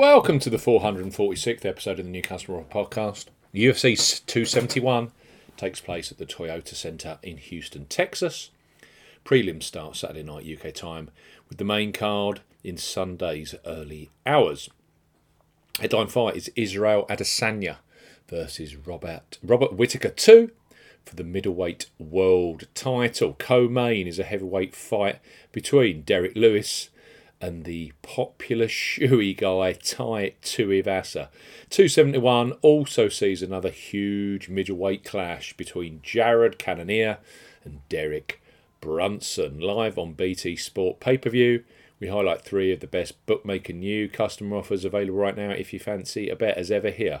Welcome to the 446th episode of the Newcastle Customer Podcast. UFC 271 takes place at the Toyota Center in Houston, Texas. Prelims start Saturday night UK time with the main card in Sunday's early hours. Headline fight is Israel Adesanya versus Robert Robert Whitaker 2 for the middleweight world title. Co-main is a heavyweight fight between Derek Lewis and the popular shoey guy Tai Tuivasa. 271 also sees another huge middleweight clash between Jared Cannonier and Derek Brunson. Live on BT Sport pay per view, we highlight three of the best bookmaker new customer offers available right now if you fancy a bet as ever here.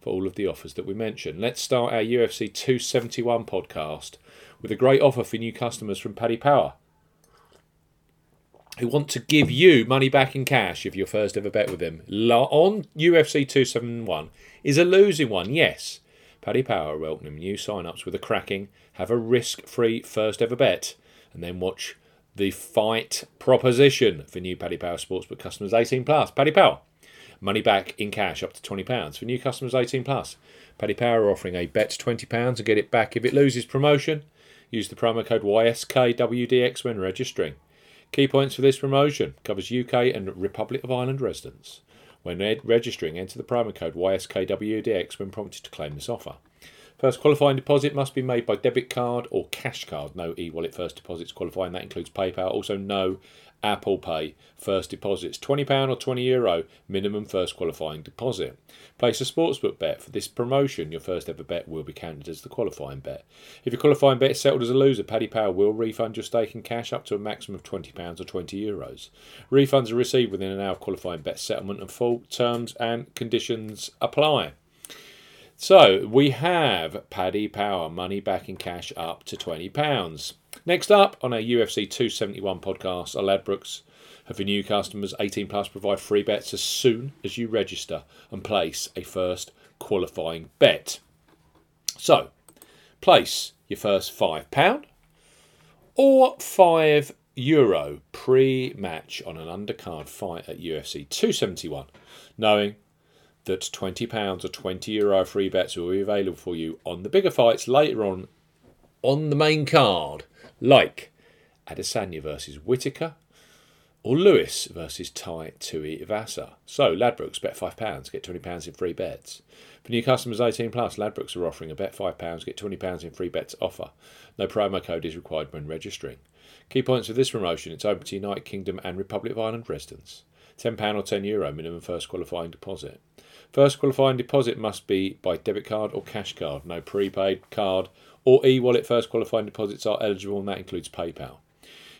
for all of the offers that we mentioned. Let's start our UFC 271 podcast with a great offer for new customers from Paddy Power who want to give you money back in cash if your first ever bet with them on UFC 271 is a losing one, yes. Paddy Power welcoming new sign-ups with a cracking, have a risk-free first ever bet, and then watch the fight proposition for new Paddy Power Sportsbook customers 18 plus. Paddy Power, money back in cash up to £20 for new customers 18 plus. Paddy Power are offering a bet £20 and get it back if it loses promotion. Use the promo code YSKWDX when registering. Key points for this promotion covers UK and Republic of Ireland residents. When registering, enter the promo code YSKWDX when prompted to claim this offer. First qualifying deposit must be made by debit card or cash card. No e wallet first deposits qualifying. That includes PayPal. Also, no Apple Pay first deposits £20 or €20 Euro minimum first qualifying deposit. Place a sportsbook bet for this promotion. Your first ever bet will be counted as the qualifying bet. If your qualifying bet is settled as a loser, Paddy Power will refund your stake in cash up to a maximum of £20 or €20 Euros. Refunds are received within an hour of qualifying bet settlement and full terms and conditions apply. So we have Paddy Power money back in cash up to £20. Next up on our UFC 271 podcast Ladbrokes have for new customers 18 plus provide free bets as soon as you register and place a first qualifying bet. So, place your first £5 or 5 euro pre-match on an undercard fight at UFC 271, knowing that £20 or 20 euro free bets will be available for you on the bigger fights later on on the main card like Adesanya versus Whitaker or Lewis versus Tai Tuivasa. So Ladbrokes bet £5, get £20 in free bets. For new customers 18 plus, Ladbrokes are offering a bet £5, get £20 in free bets offer. No promo code is required when registering. Key points of this promotion, it's open to United Kingdom and Republic of Ireland residents. £10 or €10 Euro minimum first qualifying deposit. First qualifying deposit must be by debit card or cash card. No prepaid card or e-wallet first qualifying deposits are eligible and that includes PayPal.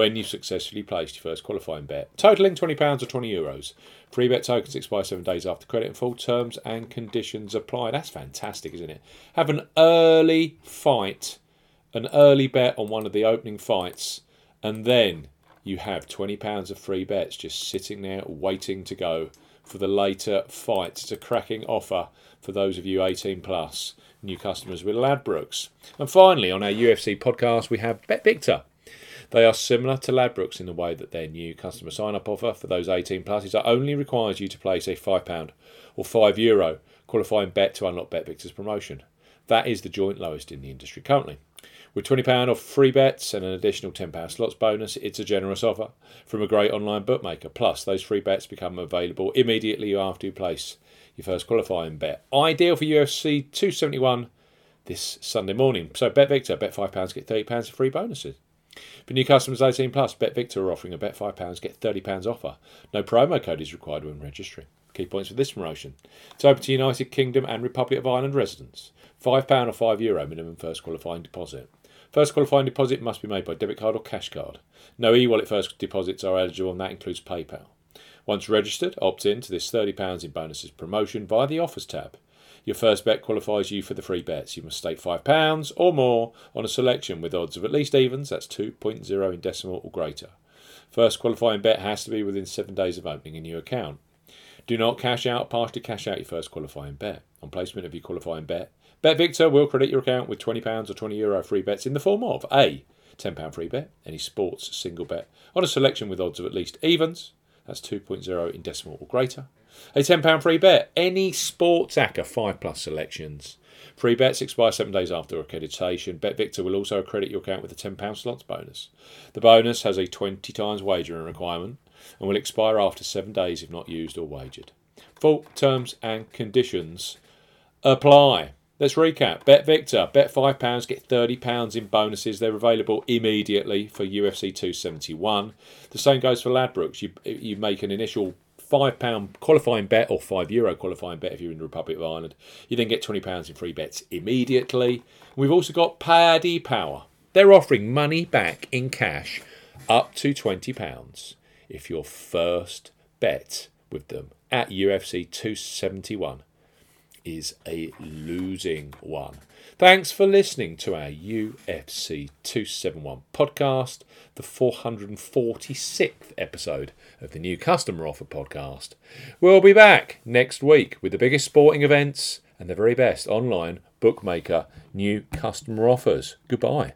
when you've successfully placed your first qualifying bet, totaling £20 or €20. Euros. Free bet tokens expire seven days after credit and full terms and conditions apply. That's fantastic, isn't it? Have an early fight, an early bet on one of the opening fights, and then you have £20 of free bets just sitting there waiting to go for the later fight. It's a cracking offer for those of you 18 plus new customers with Ladbrokes. And finally, on our UFC podcast, we have BetVictor. They are similar to Ladbrokes in the way that their new customer sign up offer for those 18 pluses only requires you to place a £5 or €5 Euro qualifying bet to unlock BetVictor's promotion. That is the joint lowest in the industry currently. With £20 off free bets and an additional £10 slots bonus, it's a generous offer from a great online bookmaker. Plus, those free bets become available immediately after you place your first qualifying bet. Ideal for UFC 271 this Sunday morning. So, BetVictor, bet £5, get £30 of free bonuses. For new customers 18 plus, BetVictor are offering a bet £5, get £30 offer. No promo code is required when registering. Key points for this promotion. It's open to United Kingdom and Republic of Ireland residents. £5 or €5 Euro minimum first qualifying deposit. First qualifying deposit must be made by debit card or cash card. No e wallet first deposits are eligible, and that includes PayPal. Once registered, opt in to this £30 in bonuses promotion via the Offers tab. Your first bet qualifies you for the free bets. You must stake £5 or more on a selection with odds of at least evens, that's 2.0 in decimal or greater. First qualifying bet has to be within seven days of opening a new account. Do not cash out, partially cash out your first qualifying bet. On placement of your qualifying bet, BetVictor will credit your account with £20 or €20 Euro free bets in the form of A. £10 free bet, any sports single bet on a selection with odds of at least evens, that's 2.0 in decimal or greater. A £10 free bet, any sports ACCA 5 plus selections. Free bets expire seven days after accreditation. BetVictor will also accredit your account with a £10 slots bonus. The bonus has a 20 times wagering requirement and will expire after seven days if not used or wagered. Full terms and conditions apply. Let's recap. BetVictor, bet £5, get £30 in bonuses. They're available immediately for UFC 271. The same goes for Ladbrokes. You, you make an initial £5 qualifying bet or €5 Euro qualifying bet if you're in the Republic of Ireland. You then get £20 in free bets immediately. We've also got Paddy Power. They're offering money back in cash up to £20 if your first bet with them at UFC 271 is a losing one. Thanks for listening to our UFC 271 podcast, the 446th episode of the new customer offer podcast. We'll be back next week with the biggest sporting events and the very best online bookmaker new customer offers. Goodbye.